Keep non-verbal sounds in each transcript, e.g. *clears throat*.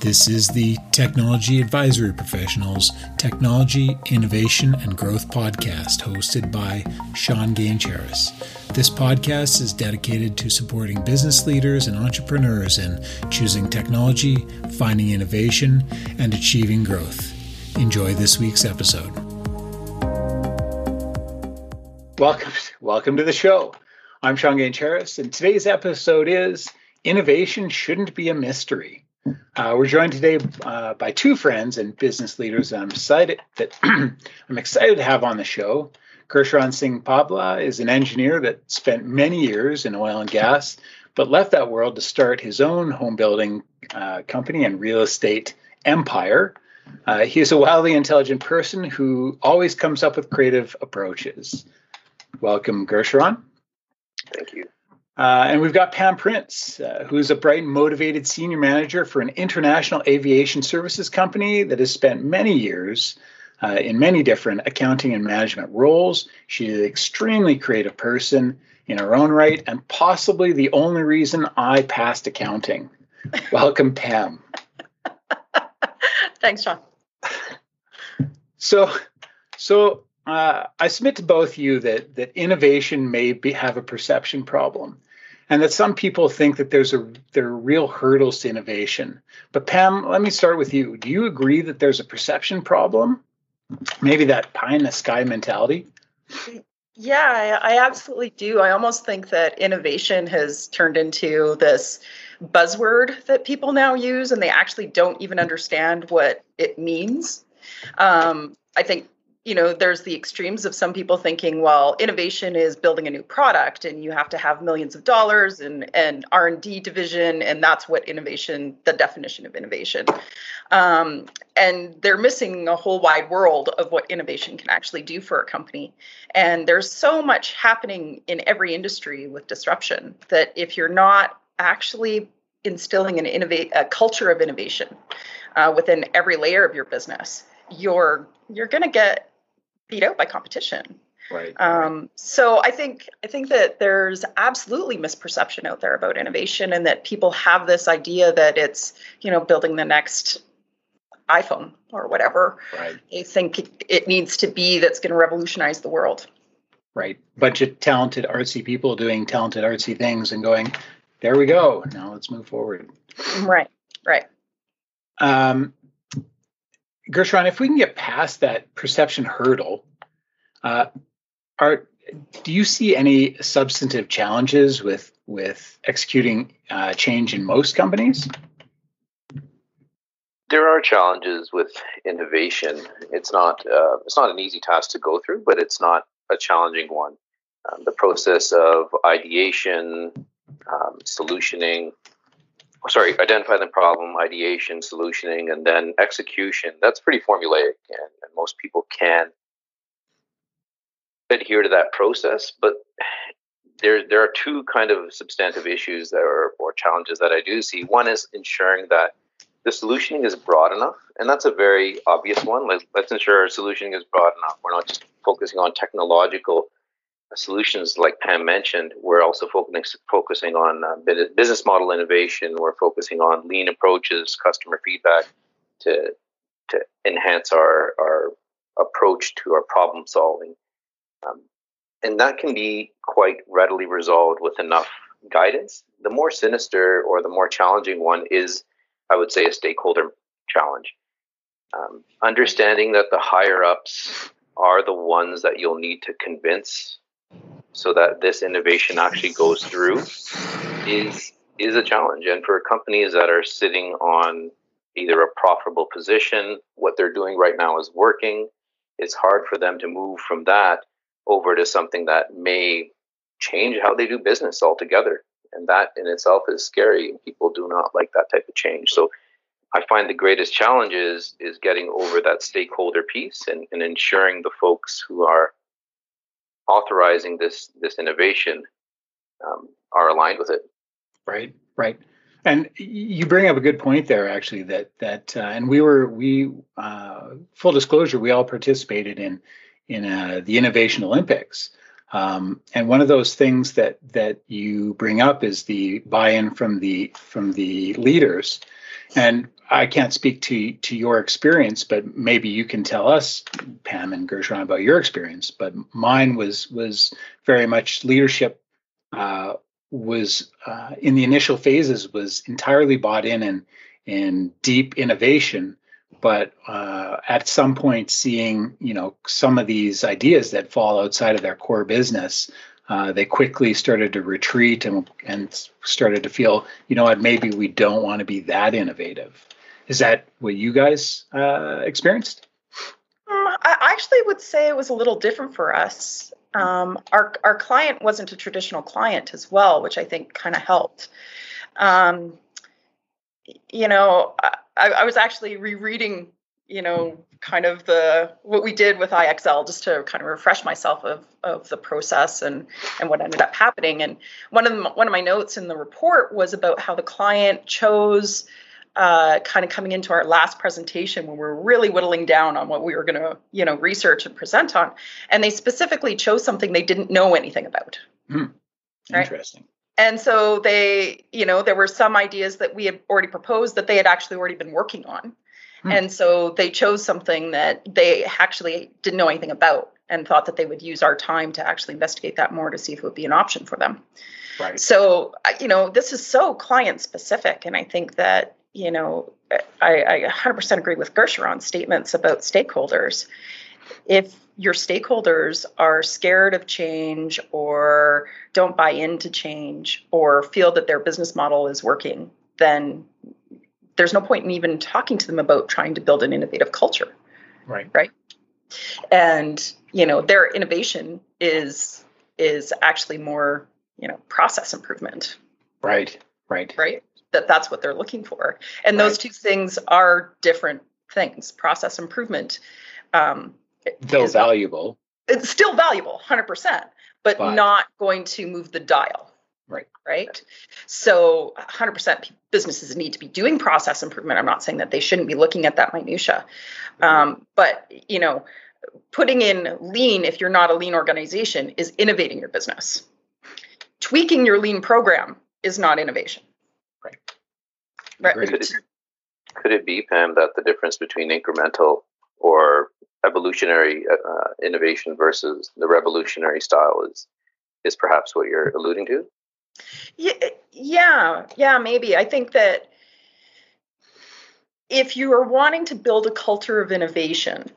This is the Technology Advisory Professionals Technology, Innovation, and Growth podcast hosted by Sean Gaines Harris. This podcast is dedicated to supporting business leaders and entrepreneurs in choosing technology, finding innovation, and achieving growth. Enjoy this week's episode. Welcome, welcome to the show. I'm Sean Gaines Harris, and today's episode is Innovation Shouldn't Be a Mystery. Uh, we're joined today uh, by two friends and business leaders that I'm excited that *clears throat* I'm excited to have on the show. Gursharan Singh Pabla is an engineer that spent many years in oil and gas, but left that world to start his own home building uh, company and real estate empire. Uh, he is a wildly intelligent person who always comes up with creative approaches. Welcome, Gursharan. Thank you. Uh, and we've got Pam Prince, uh, who's a bright and motivated senior manager for an international aviation services company that has spent many years uh, in many different accounting and management roles. She is an extremely creative person in her own right, and possibly the only reason I passed accounting. *laughs* Welcome, Pam. *laughs* Thanks, John. So, so uh, I submit to both you that that innovation may be, have a perception problem and that some people think that there's a there are real hurdles to innovation. But Pam, let me start with you. Do you agree that there's a perception problem? Maybe that pie in the sky mentality? Yeah, I, I absolutely do. I almost think that innovation has turned into this buzzword that people now use, and they actually don't even understand what it means. Um, I think you know there's the extremes of some people thinking well innovation is building a new product and you have to have millions of dollars and an r&d division and that's what innovation the definition of innovation. Um, and they're missing a whole wide world of what innovation can actually do for a company. And there's so much happening in every industry with disruption that if you're not actually instilling an innovate a culture of innovation uh, within every layer of your business you're you're going to get beat out by competition. Right. Um, so I think I think that there's absolutely misperception out there about innovation, and that people have this idea that it's you know building the next iPhone or whatever. Right. They think it, it needs to be that's going to revolutionize the world. Right. Bunch of talented artsy people doing talented artsy things and going, there we go. Now let's move forward. Right. Right. Um, Gursharan, if we can get past that perception hurdle, uh, are do you see any substantive challenges with with executing uh, change in most companies? There are challenges with innovation. It's not uh, it's not an easy task to go through, but it's not a challenging one. Um, the process of ideation, um, solutioning, sorry, identify the problem, ideation, solutioning, and then execution. That's pretty formulaic, and, and, most people can adhere to that process. But there, there are two kind of substantive issues that are, or challenges that I do see. One is ensuring that the solutioning is broad enough, and that's a very obvious one. Let's, let's ensure our solutioning is broad enough. We're not just focusing on technological solutions like Pam mentioned, we're also focusing focusing on uh, business model innovation. We're focusing on lean approaches, customer feedback to to enhance our our approach to our problem solving, um, and that can be quite readily resolved with enough guidance. The more sinister or the more challenging one is, I would say, a stakeholder challenge. Um, understanding that the higher ups are the ones that you'll need to convince so that this innovation actually goes through is is a challenge. And for companies that are sitting on either a profitable position what they're doing right now is working. It's hard for them to move from that over to something that may change how they do business altogether. And that in itself is scary. And people do not like that type of change. So i find the greatest challenge is is getting over that stakeholder piece and, and ensuring the folks who are authorizing this this innovation um, are aligned with it. Right, right. And you bring up a good point there, actually. That that uh, and we were we uh, full disclosure, we all participated in in uh, the Innovation Olympics. Um, and one of those things that that you bring up is the buy-in from the from the leaders. And I can't speak to to your experience, but maybe you can tell us, Pam and Gershon, about your experience. But mine was was very much leadership. Uh, was uh, in the initial phases was entirely bought in and in deep innovation, but uh, at some point seeing you know some of these ideas that fall outside of their core business uh, they quickly started to retreat and, and started to feel, you know what, maybe we don't want to be that innovative. Is that what you guys uh, experienced? Um, I actually would say it was a little different for us. Um, our our client wasn't a traditional client as well, which I think kind of helped. Um, you know, I, I was actually rereading you know, kind of the what we did with IXL just to kind of refresh myself of of the process and and what ended up happening. And one of the, one of my notes in the report was about how the client chose uh, kind of coming into our last presentation when we were really whittling down on what we were going to you know research and present on, and they specifically chose something they didn't know anything about. Hmm. Interesting. Right? And so they, you know, there were some ideas that we had already proposed that they had actually already been working on. Hmm. And so they chose something that they actually didn't know anything about and thought that they would use our time to actually investigate that more to see if it would be an option for them. Right. So, you know, this is so client specific. And I think that, you know, I, I 100% agree with Gershon's statements about stakeholders. If your stakeholders are scared of change or don't buy into change or feel that their business model is working, then there's no point in even talking to them about trying to build an innovative culture. Right. Right. And you know, their innovation is is actually more, you know, process improvement. Right. Right. Right. That that's what they're looking for. And right. those two things are different things. Process improvement um still valuable. It's still valuable, 100%, but, but not going to move the dial. Right. Right. So 100% businesses need to be doing process improvement. I'm not saying that they shouldn't be looking at that minutia. Um, but, you know, putting in lean, if you're not a lean organization, is innovating your business. Tweaking your lean program is not innovation. Right. Right. Could it, could it be, Pam, that the difference between incremental or evolutionary uh, innovation versus the revolutionary style is is perhaps what you're alluding to? Yeah, yeah, yeah, maybe. I think that if you are wanting to build a culture of innovation,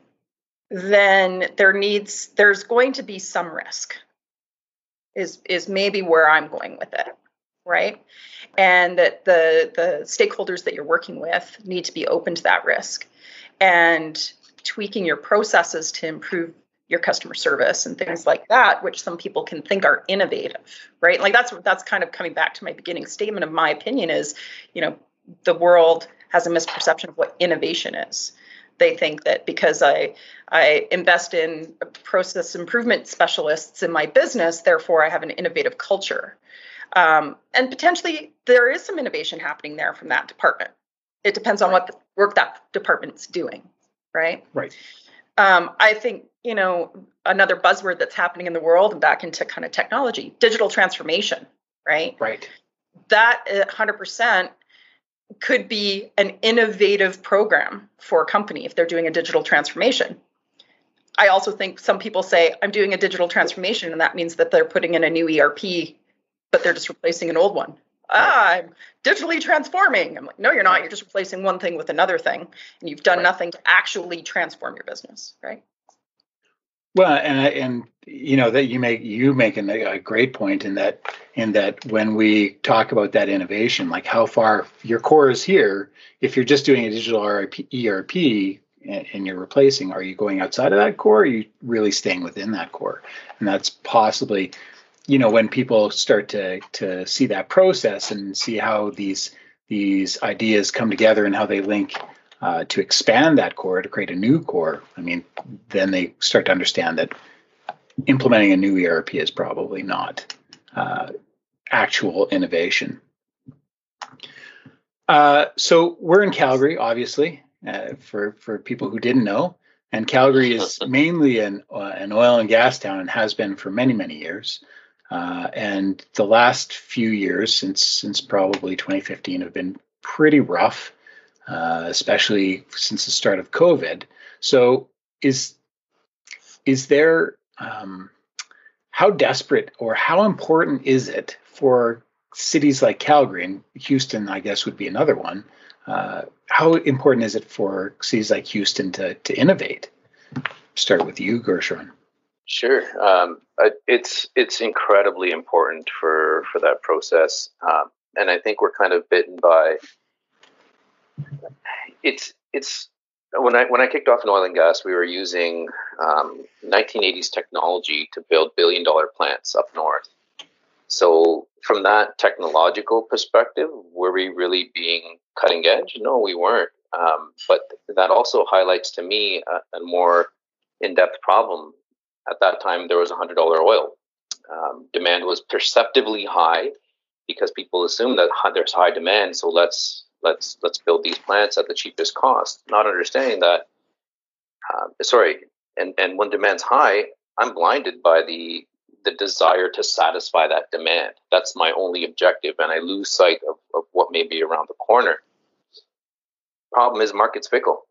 then there needs there's going to be some risk. Is is maybe where I'm going with it, right? And that the the stakeholders that you're working with need to be open to that risk, and tweaking your processes to improve your customer service and things like that which some people can think are innovative right? Like that's that's kind of coming back to my beginning statement of my opinion is you know the world has a misperception of what innovation is. They think that because i i invest in process improvement specialists in my business therefore i have an innovative culture. Um, and potentially there is some innovation happening there from that department. It depends on what the work that department's doing right? Right. Um, I think you know another buzzword that's happening in the world and back into kind of technology, digital transformation, right? Right. That 100% could be an innovative program for a company if they're doing a digital transformation. I also think some people say I'm doing a digital transformation and that means that they're putting in a new ERP, but they're just replacing an old one ah, I'm digitally transforming. I'm like, no, you're not. You're just replacing one thing with another thing, and you've done right. nothing to actually transform your business, right? Well, and and you know that you make you make a, great point in that in that when we talk about that innovation, like how far your core is here. If you're just doing a digital ERP, ERP and, you're replacing, are you going outside of that core? Or are you really staying within that core? And that's possibly you know when people start to to see that process and see how these these ideas come together and how they link uh, to expand that core to create a new core i mean then they start to understand that implementing a new erp is probably not uh, actual innovation uh, so we're in calgary obviously uh, for for people who didn't know and calgary is *laughs* mainly an, uh, an oil and gas town and has been for many many years uh, and the last few years, since since probably 2015, have been pretty rough. Uh, especially since the start of COVID. So, is is there um, how desperate or how important is it for cities like Calgary and Houston? I guess would be another one. Uh, how important is it for cities like Houston to to innovate? Start with you, Gershon. Sure, um, it's it's incredibly important for for that process, um, and I think we're kind of bitten by it's it's when I when I kicked off in oil and gas, we were using um, 1980s technology to build billion dollar plants up north. So from that technological perspective, were we really being cutting edge? No, we weren't. Um, but that also highlights to me a, a more in-depth problem. At that time, there was $100 oil. Um, demand was perceptibly high because people assume that there's high demand, so let's let's let's build these plants at the cheapest cost, not understanding that. Uh, sorry, and and when demand's high, I'm blinded by the the desire to satisfy that demand. That's my only objective, and I lose sight of, of what may be around the corner. Problem is, market's fickle.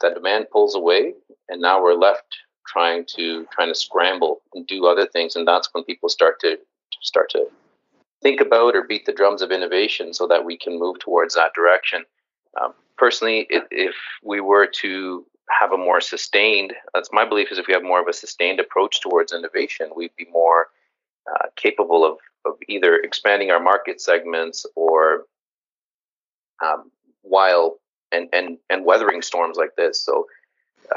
The demand pulls away, and now we're left trying to trying to scramble and do other things, and that's when people start to start to think about or beat the drums of innovation so that we can move towards that direction. Um, personally, it, if we were to have a more sustained, that's my belief is if we have more of a sustained approach towards innovation, we'd be more uh, capable of, of either expanding our market segments or um, while and, and, and weathering storms like this. So,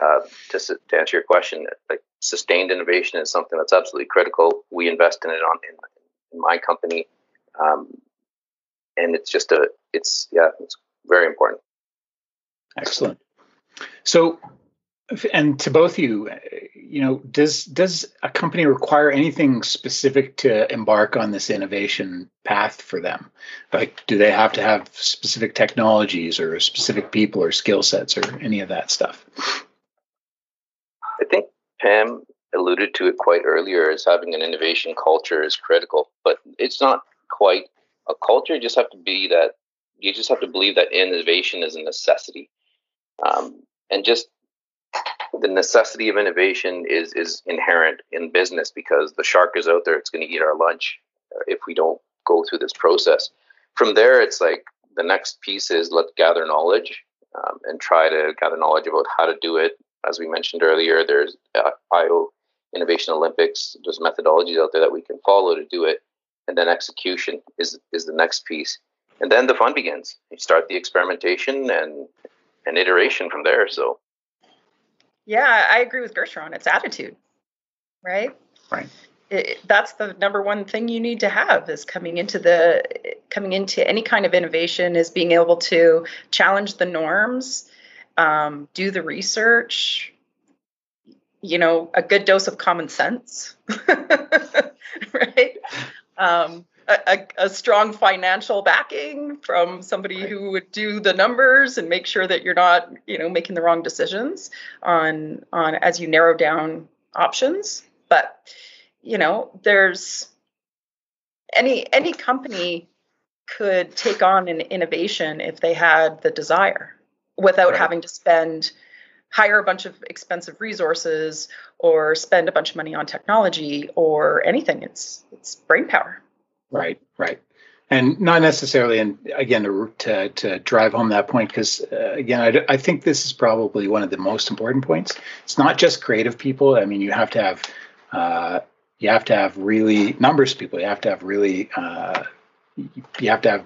uh, to, to answer your question, like sustained innovation is something that's absolutely critical. We invest in it on in, in my company um, and it's just a it's yeah it's very important. Excellent. So and to both of you you know does does a company require anything specific to embark on this innovation path for them? Like do they have to have specific technologies or specific people or skill sets or any of that stuff? I think pam alluded to it quite earlier as having an innovation culture is critical but it's not quite a culture. You just have to be that. You just have to believe that innovation is a necessity, um, and just the necessity of innovation is is inherent in business because the shark is out there. It's going to eat our lunch if we don't go through this process. From there, it's like the next piece is let's gather knowledge um, and try to gather knowledge about how to do it. As we mentioned earlier, there's uh, IO Innovation Olympics. There's methodologies out there that we can follow to do it and then execution is is the next piece. And then the fun begins. You start the experimentation and and iteration from there. So yeah i agree with gershon. It's attitude right? Right. It, that's the number one thing you need to have is coming into the coming into any kind of innovation is being able to challenge the norms um, do the research you know a good dose of common sense *laughs* right um, a, a, strong financial backing from somebody who would do the numbers and make sure that you're not, you know, making the wrong decisions on on as you narrow down options. But you know, there's any any company could take on an innovation if they had the desire without right. having to spend hire a bunch of expensive resources or spend a bunch of money on technology or anything. It's it's brain power. Right, right. And not necessarily, and again, to, to, to drive home that point, because uh, again, I, I think this is probably one of the most important points. It's not just creative people. I mean, you have to have, uh, you have to have really numbers people. You have to have really, uh, you have to have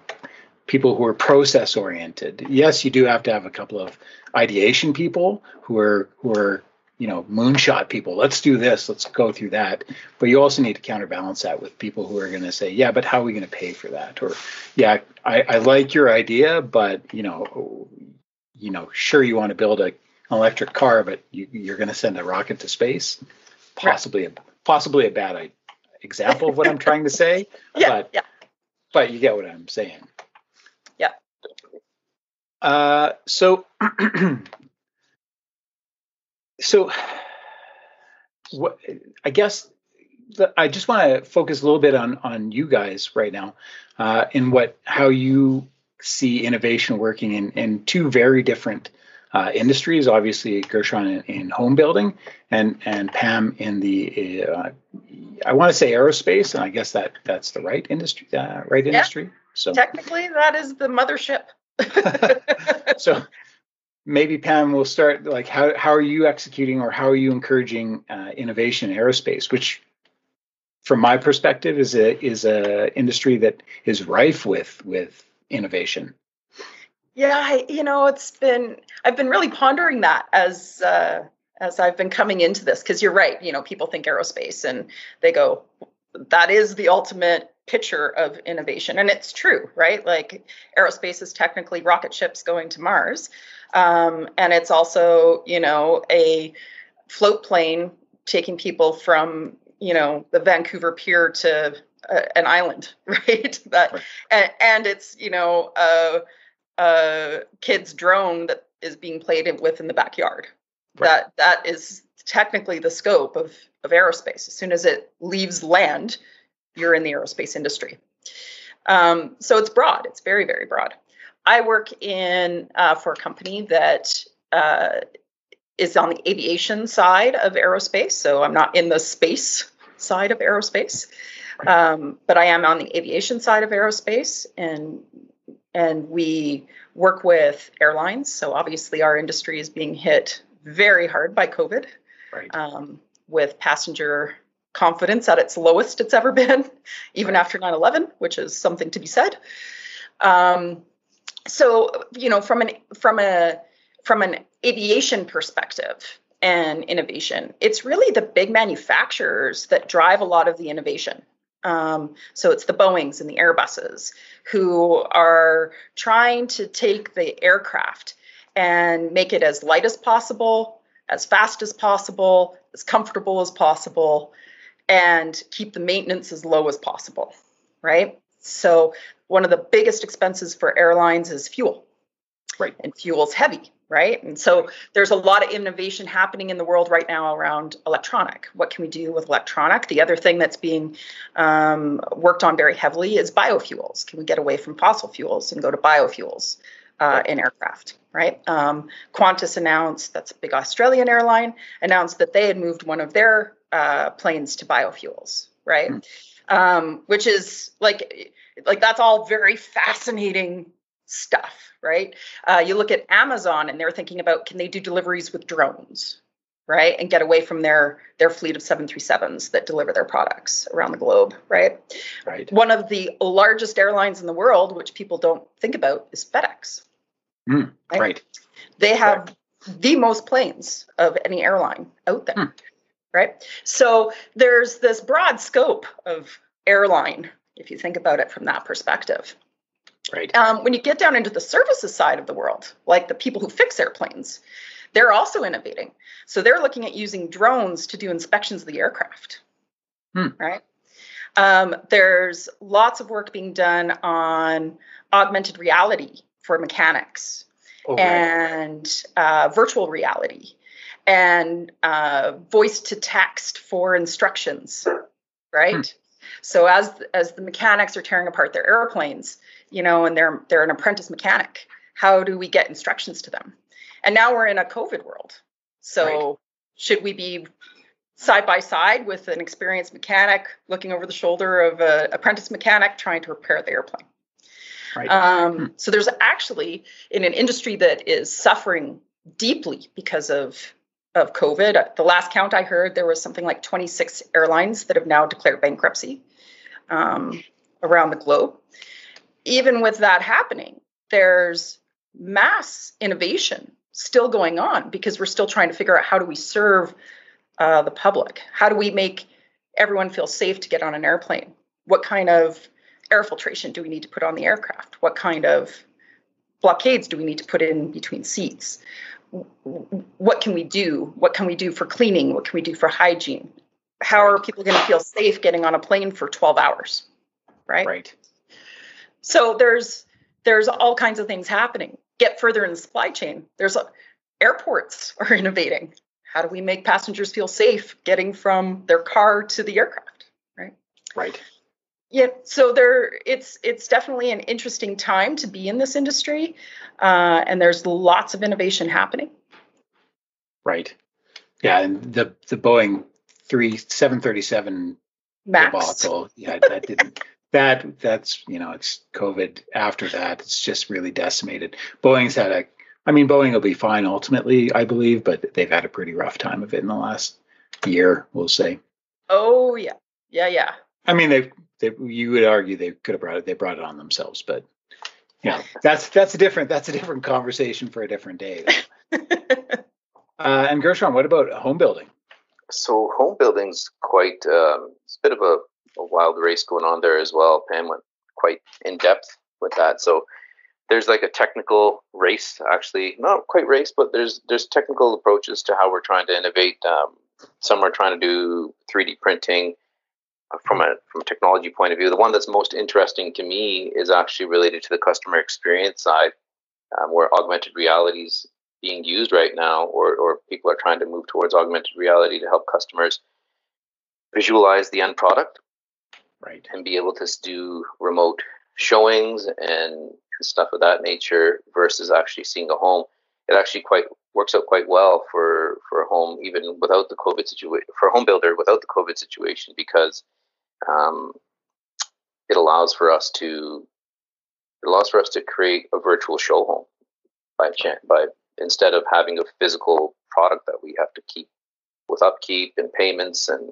people who are process oriented. Yes, you do have to have a couple of ideation people who are who are you know moonshot people. Let's do this. Let's go through that. But you also need to counterbalance that with people who are going to say, yeah, but how are we going to pay for that? Or yeah, I, I like your idea, but you know, you know, sure you want to build a, an electric car, but you, are going to send a rocket to space. Possibly a possibly a bad example of what I'm trying to say. *laughs* yeah, but, yeah. But you get what I'm saying. Uh, so, *clears throat* so what I guess the, I just want to focus a little bit on on you guys right now, uh, in what how you see innovation working in, in two very different uh, industries. Obviously, Gershon in, in, home building, and and Pam in the uh, I want to say aerospace, and I guess that that's the right industry, uh, right industry. So technically, that is the mothership. *laughs* so maybe Pam will start like how how are you executing or how are you encouraging uh, innovation in aerospace, which from my perspective is a is a industry that is rife with with innovation. Yeah, I, you know, it's been I've been really pondering that as uh, as I've been coming into this because you're right. You know, people think aerospace and they go, that is the ultimate picture of innovation, and it's true, right? Like aerospace is technically rocket ships going to Mars, um, and it's also you know a float plane taking people from you know the Vancouver Pier to uh, an island, *laughs* right? That right. And, and it's you know a, a kid's drone that is being played with in the backyard. Right. That that is technically the scope of of aerospace. As soon as it leaves land, you're in the aerospace industry. Um, so it's broad. It's very very broad. I work in uh, for a company that uh, is on the aviation side of aerospace. So I'm not in the space side of aerospace, um, but I am on the aviation side of aerospace, and and we work with airlines. So obviously, our industry is being hit very hard by COVID, right. um, with passenger confidence at its lowest it's ever been, *laughs* even right. after 9/11, which is something to be said. Um, so you know, from an from a from an aviation perspective and innovation, it's really the big manufacturers that drive a lot of the innovation. Um, so it's the Boeings and the Airbuses who are trying to take the aircraft and make it as light as possible, as fast as possible, as comfortable as possible, and keep the maintenance as low as possible, right? So one of the biggest expenses for airlines is fuel. Right. And fuel's heavy right? And so there's a lot of innovation happening in the world right now around electronic. What can we do with electronic? The other thing that's being um, worked on very heavily is biofuels. Can we get away from fossil fuels and go to biofuels uh, in aircraft? Right. Um, Qantas announced that's a big Australian airline announced that they had moved one of their uh, planes to biofuels. Right. Mm. Um, which is like like that's all very fascinating stuff, right? Uh, you look at Amazon and they're thinking about can they do deliveries with drones, right? And get away from their their fleet of 737s that deliver their products around the globe, right? Right. One of the largest airlines in the world, which people don't think about, is FedEx. Mm, right? right? They have right. the most planes of any airline out there. Mm. Right. So there's this broad scope of airline, if you think about it from that perspective. Right. Um, when you get down into the services side of the world, like the people who fix airplanes, they're also innovating. So they're looking at using drones to do inspections of the aircraft. Hmm. Right. Um, there's lots of work being done on augmented reality for mechanics oh, and uh, virtual reality and uh, voice to text for instructions. Right. Hmm. So as as the mechanics are tearing apart their airplanes, you know, and they're they're an apprentice mechanic. How do we get instructions to them? And now we're in a COVID world. So right. should we be side by side with an experienced mechanic looking over the shoulder of an apprentice mechanic trying to repair the airplane? Right. Um, hmm. So there's actually in an industry that is suffering deeply because of of COVID. The last count I heard, there was something like 26 airlines that have now declared bankruptcy um, around the globe even with that happening, there's mass innovation still going on because we're still trying to figure out how do we serve uh, the public? How do we make everyone feel safe to get on an airplane? What kind of air filtration do we need to put on the aircraft? What kind of blockades do we need to put in between seats? What can we do? What can we do for cleaning? What can we do for hygiene? How are people going to feel safe getting on a plane for 12 hours? Right? Right. So there's there's all kinds of things happening. Get further in the supply chain. There's a, airports are *laughs* innovating. How do we make passengers feel safe getting from their car to the aircraft? Right. Right. Yeah, so there, it's it's definitely an interesting time to be in this industry, uh, and there's lots of innovation happening. Right. Yeah, and the the Boeing three seven thirty seven Max. debacle. Yeah, that didn't. *laughs* that that's you know it's COVID. After that, it's just really decimated. Boeing's had a. I mean, Boeing will be fine ultimately, I believe, but they've had a pretty rough time of it in the last year. We'll say. Oh yeah, yeah, yeah. I mean, they they you would argue they could have brought it. They brought it on themselves, but yeah, *laughs* that's that's a different that's a different conversation for a different day. *laughs* uh, and Gershon, what about home building? So home building's quite um, it's a bit of a, a wild race going on there as well. Pam went quite in depth with that. So there's like a technical race, actually, not quite race, but there's there's technical approaches to how we're trying to innovate. Um, some are trying to do 3D printing uh, from a from a technology point of view. The one that's most interesting to me is actually related to the customer experience side, um, where augmented realities being used right now, or, or people are trying to move towards augmented reality to help customers visualize the end product right and be able to do remote showings and stuff of that nature versus actually seeing a home it actually quite works out quite well for for a home even without the covid situation for a home builder without the covid situation because um, it allows for us to it allows for us to create a virtual show home by chance by instead of having a physical product that we have to keep with upkeep and payments and,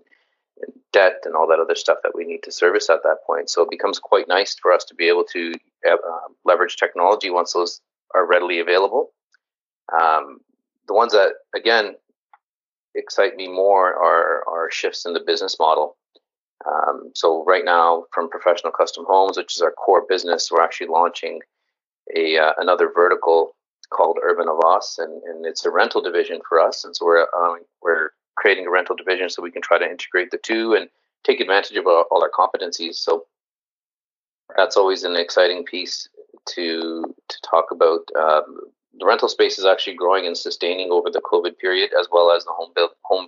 and, debt and all that other stuff that we need to service at that point. So it becomes quite nice for us to be able to uh, leverage technology once those are readily available. Um, the ones that, again, excite me more are, are shifts in the business model. Um, so right now, from professional custom homes, which is our core business, we're actually launching a uh, another vertical called Urban Avas, and, and it's a rental division for us. And so we're um, we're creating a rental division so we can try to integrate the two and take advantage of all, all our competencies. So that's always an exciting piece to to talk about. Um, the rental space is actually growing and sustaining over the COVID period, as well as the home build home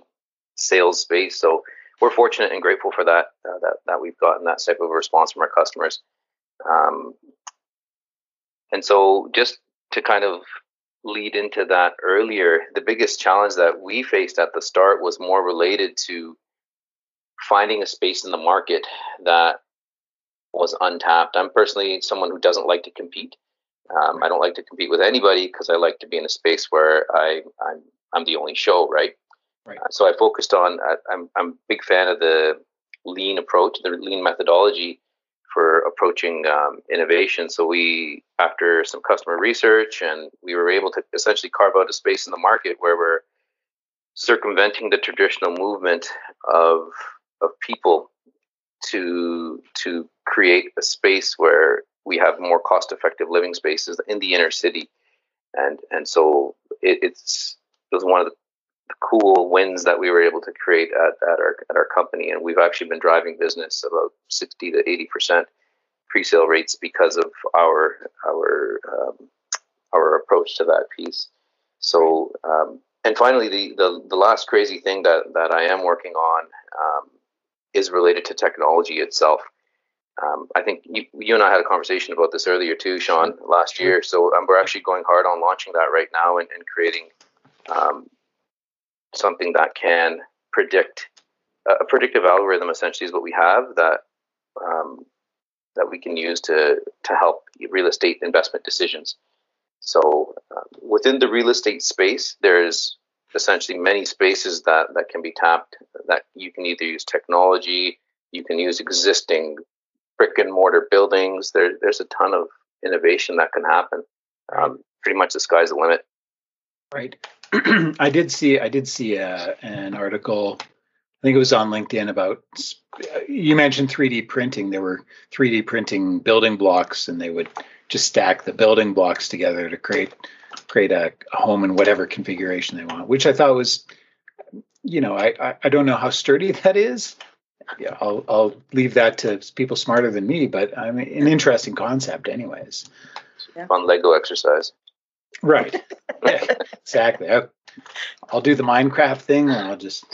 sales space. So we're fortunate and grateful for that uh, that that we've gotten that type of response from our customers. Um, and so just to kind of lead into that earlier, the biggest challenge that we faced at the start was more related to finding a space in the market that was untapped. I'm personally someone who doesn't like to compete. Um, I don't like to compete with anybody because I like to be in a space where I, I'm I'm the only show, right? Right. Uh, so I focused on. Uh, I'm I'm a big fan of the lean approach, the lean methodology, for approaching um, innovation. So we, after some customer research, and we were able to essentially carve out a space in the market where we're circumventing the traditional movement of of people to to create a space where we have more cost effective living spaces in the inner city and and so it, it's it was one of the cool wins that we were able to create at, at our at our company, and we've actually been driving business about sixty to eighty percent pre-sale rates because of our our um, our approach to that piece. So, um, and finally, the, the the last crazy thing that that I am working on um, is related to technology itself. Um, I think you, you and I had a conversation about this earlier too, Sean, last year. So um, we're actually going hard on launching that right now and, and creating um, something that can predict a predictive algorithm essentially is what we have that um, that we can use to to help real estate investment decisions. So uh, within the real estate space, there's essentially many spaces that that can be tapped. That you can either use technology, you can use existing brick and mortar buildings. There, there's a ton of innovation that can happen. Um, pretty much the sky's the limit. Right. *clears throat* I did see I did see uh, an article. I think it was on LinkedIn about you mentioned 3D printing. There were 3D printing building blocks, and they would just stack the building blocks together to create create a, home in whatever configuration they want. Which I thought was, you know, I, I, I don't know how sturdy *laughs* that is. Yeah, I'll I'll leave that to people smarter than me. But I mean, an interesting concept, anyways. Yeah. Fun Lego exercise. Right. yeah, *laughs* exactly. I, I'll do the Minecraft thing and I'll just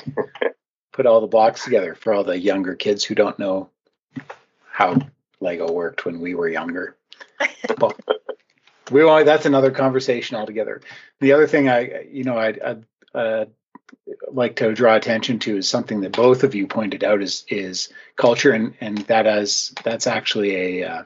put all the blocks together for all the younger kids who don't know how Lego worked when we were younger. *laughs* well, we that's another conversation altogether. The other thing I, you know, I, I uh, like to draw attention to is something that both of you pointed out is is culture, and and that as that's actually a uh,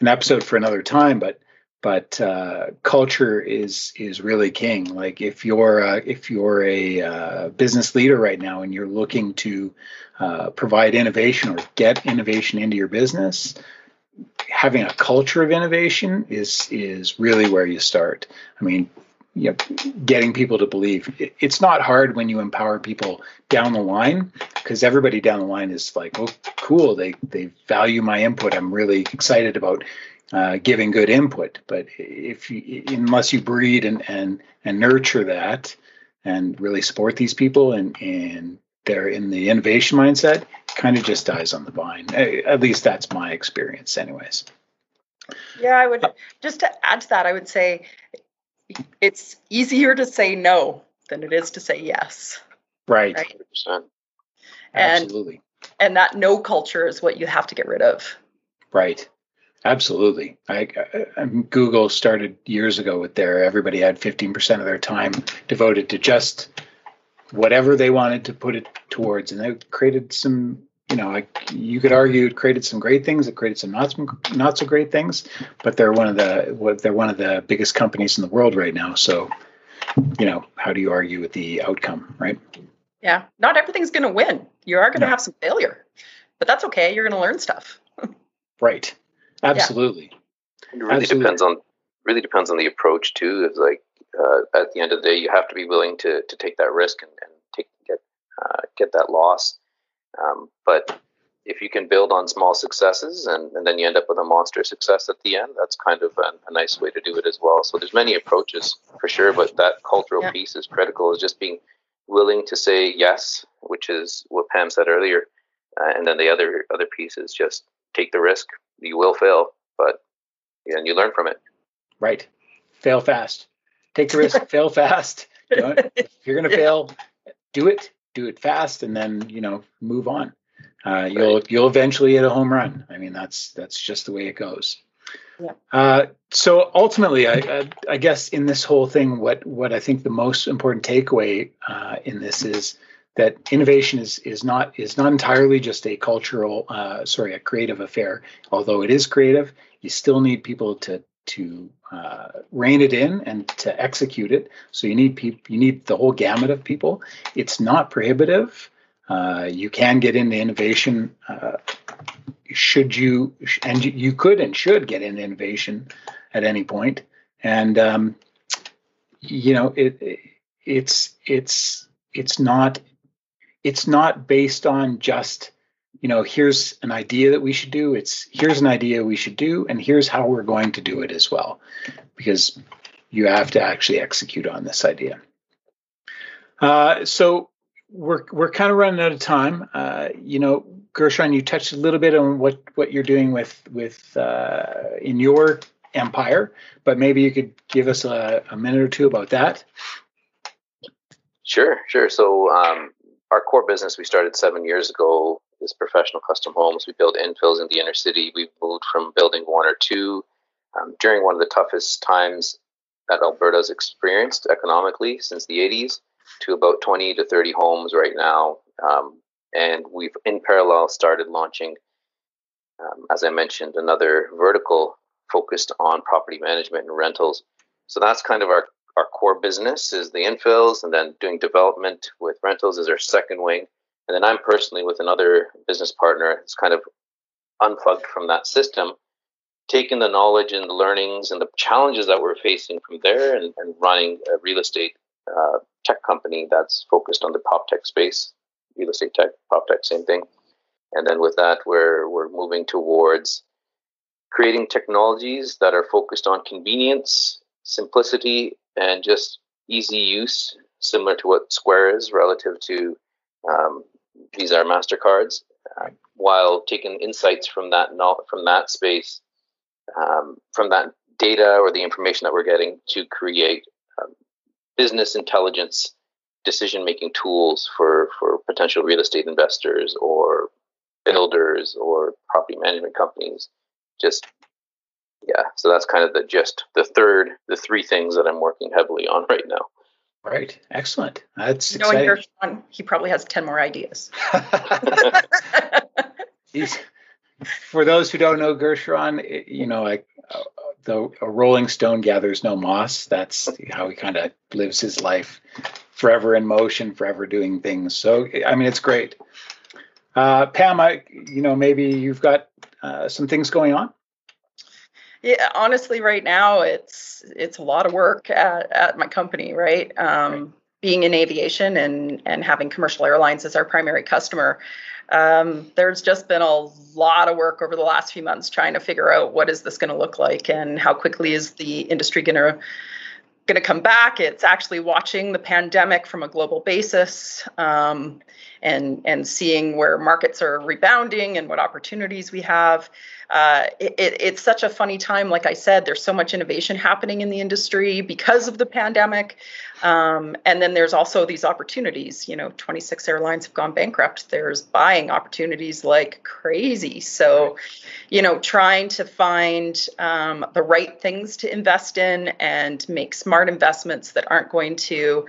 an episode for another time, but but uh, culture is is really king. Like if you're uh, if you're a uh, business leader right now and you're looking to uh, provide innovation or get innovation into your business, having a culture of innovation is is really where you start. I mean, you know, getting people to believe it's not hard when you empower people down the line because everybody down the line is like, oh, cool, they they value my input. I'm really excited about uh, giving good input. But if you, unless you breed and and and nurture that and really support these people and and they're in the innovation mindset, kind of just dies on the vine. At least that's my experience, anyways. Yeah, I would just to add to that, I would say it's easier to say no than it is to say yes. Right. right? 100%. And, Absolutely. And that no culture is what you have to get rid of. Right. Absolutely. I, I, Google started years ago with their everybody had 15% of their time devoted to just whatever they wanted to put it towards. And they created some you know, like you could argue it created some great things, it created some not some not so great things, but they're one of the they're one of the biggest companies in the world right now. So, you know, how do you argue with the outcome, right? Yeah, not everything's going to win. You are going to no. have some failure, but that's okay. You're going to learn stuff. *laughs* right. Absolutely. Yeah. It really Absolutely. depends on really depends on the approach too. It's like uh, at the end of the day, you have to be willing to to take that risk and, and take get uh, get that loss um, but if you can build on small successes and, and then you end up with a monster success at the end, that's kind of a, a nice way to do it as well. So there's many approaches for sure, but that cultural yeah. piece is critical. Is just being willing to say yes, which is what Pam said earlier, uh, and then the other other piece is just take the risk. You will fail, but yeah, and you learn from it. Right. Fail fast. Take the risk. fail *laughs* fast. if you're going to yeah. fail, do it do it fast and then you know move on uh, you'll right. you'll eventually hit a home run i mean that's that's just the way it goes yeah. Uh, so ultimately I, I, I guess in this whole thing what what i think the most important takeaway uh, in this is that innovation is is not is not entirely just a cultural uh, sorry a creative affair although it is creative you still need people to to uh, rein it in and to execute it. So you need people, you need the whole gamut of people. It's not prohibitive. Uh, you can get into innovation. Uh, should you and you could and should get into innovation at any point. And um, you know it, it's it's it's not it's not based on just you know, here's an idea that we should do. It's here's an idea we should do, and here's how we're going to do it as well, because you have to actually execute on this idea. Uh, so we're we're kind of running out of time. Uh, you know, Gershon, you touched a little bit on what what you're doing with with uh, in your empire, but maybe you could give us a, a minute or two about that. Sure, sure. So um, our core business we started seven years ago is professional custom homes. We build infills in the inner city. We've moved from building one or two um, during one of the toughest times that Alberta's experienced economically since the 80s to about 20 to 30 homes right now. Um, and we've in parallel started launching, um, as I mentioned, another vertical focused on property management and rentals. So that's kind of our our core business is the infills, and then doing development with rentals is our second wing. And then I'm personally with another business partner. It's kind of unplugged from that system, taking the knowledge and the learnings and the challenges that we're facing from there, and, and running a real estate uh, tech company that's focused on the prop tech space, real estate tech, prop tech, same thing. And then with that, we're we're moving towards creating technologies that are focused on convenience, simplicity, and just easy use, similar to what Square is relative to um, Visa or Mastercards, uh, while taking insights from that from that space, um, from that data or the information that we're getting to create um, business intelligence decision making tools for for potential real estate investors or builders or property management companies. Just yeah, so that's kind of the gist. The third, the three things that I'm working heavily on right now. Right, excellent. That's knowing Gershon, he probably has ten more ideas. *laughs* *laughs* He's, for those who don't know Gershon, you know, like uh, the a Rolling Stone gathers no moss. That's how he kind of lives his life, forever in motion, forever doing things. So, I mean, it's great. Uh, Pam, I, you know, maybe you've got uh, some things going on. Yeah, honestly, right now it's it's a lot of work at, at my company. Right, um, right. being in aviation and and having commercial airlines as our primary customer. Um, there's just been a lot of work over the last few months trying to figure out what is this going to look like and how quickly is the industry going to going to come back. It's actually watching the pandemic from a global basis um, and and seeing where markets are rebounding and what opportunities we have. Uh, it, it's such a funny time. Like I said, there's so much innovation happening in the industry because of the pandemic. Um, and then there's also these opportunities. You know, 26 airlines have gone bankrupt. There's buying opportunities like crazy. So, you know, trying to find um, the right things to invest in and make smart investments that aren't going to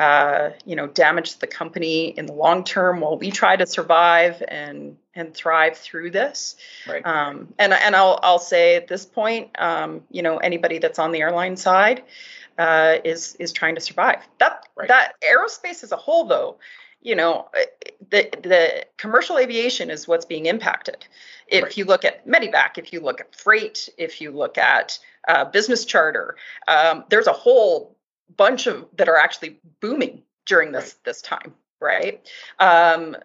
uh, you know, damage the company in the long term while we try to survive and and thrive through this. Right. Um, and and I'll I'll say at this point, um, you know, anybody that's on the airline side uh, is is trying to survive. That right. that aerospace as a whole, though, you know, the the commercial aviation is what's being impacted. If right. you look at Medevac, if you look at freight, if you look at uh, business charter, um, there's a whole bunch of that are actually booming during this right. this time right? Um,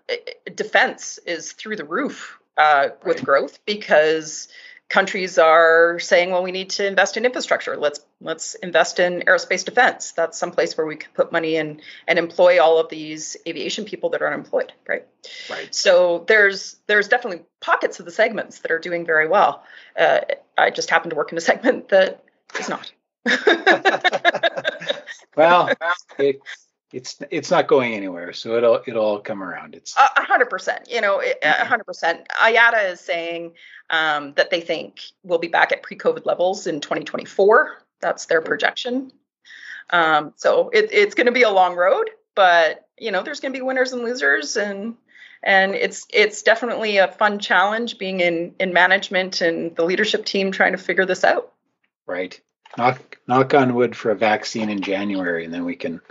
defense is through the roof uh, right. with growth because countries are saying well we need to invest in infrastructure. Let's let's invest in aerospace defense. That's someplace where we can put money in and employ all of these aviation people that are unemployed right? Right. So there's there's definitely pockets of the segments that are doing very well. Uh, i just happen to work in a *laughs* segment that is not *laughs* *laughs* *laughs* well, *laughs* it, it's it's not going anywhere, so it'll it'll all come around. It's a hundred percent. You know, a hundred percent. IATA is saying um, that they think we'll be back at pre-COVID levels in 2024. That's their projection. Um, so it, it's going to be a long road, but you know, there's going to be winners and losers, and and it's it's definitely a fun challenge being in in management and the leadership team trying to figure this out. Right knock knock on wood for a vaccine in January, and then we can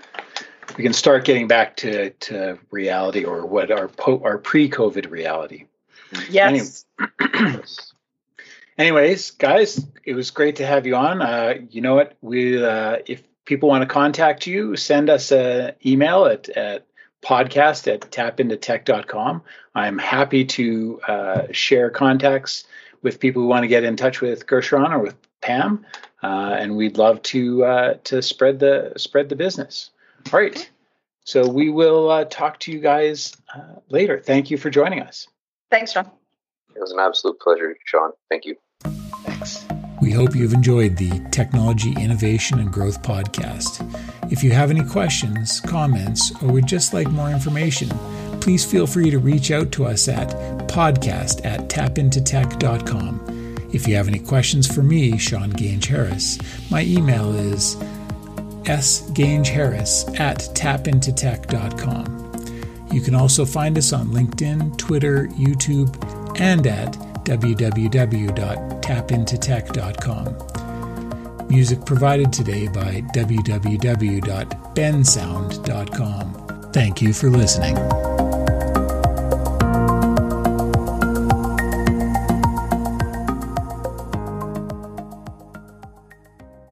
we can start getting back to to reality or what our po- our pre-COVID reality. Yes. Anyway, *clears throat* anyways, guys, it was great to have you on. Uh, you know what? We uh, if people want to contact you, send us an email at at podcast at tapintotech.com. I'm happy to uh, share contacts with people who want to get in touch with Gershon or with Pam, uh, and we'd love to uh, to spread the spread the business. All right, so we will uh, talk to you guys uh, later. Thank you for joining us. Thanks, Sean. It was an absolute pleasure, Sean. Thank you. Thanks. We hope you've enjoyed the Technology Innovation and Growth podcast. If you have any questions, comments, or would just like more information, please feel free to reach out to us at podcast at tapintotech.com. If you have any questions for me, Sean Gange Harris, my email is sgangeharris at tapintotech.com. You can also find us on LinkedIn, Twitter, YouTube, and at www.tapintotech.com. Music provided today by www.bensound.com. Thank you for listening.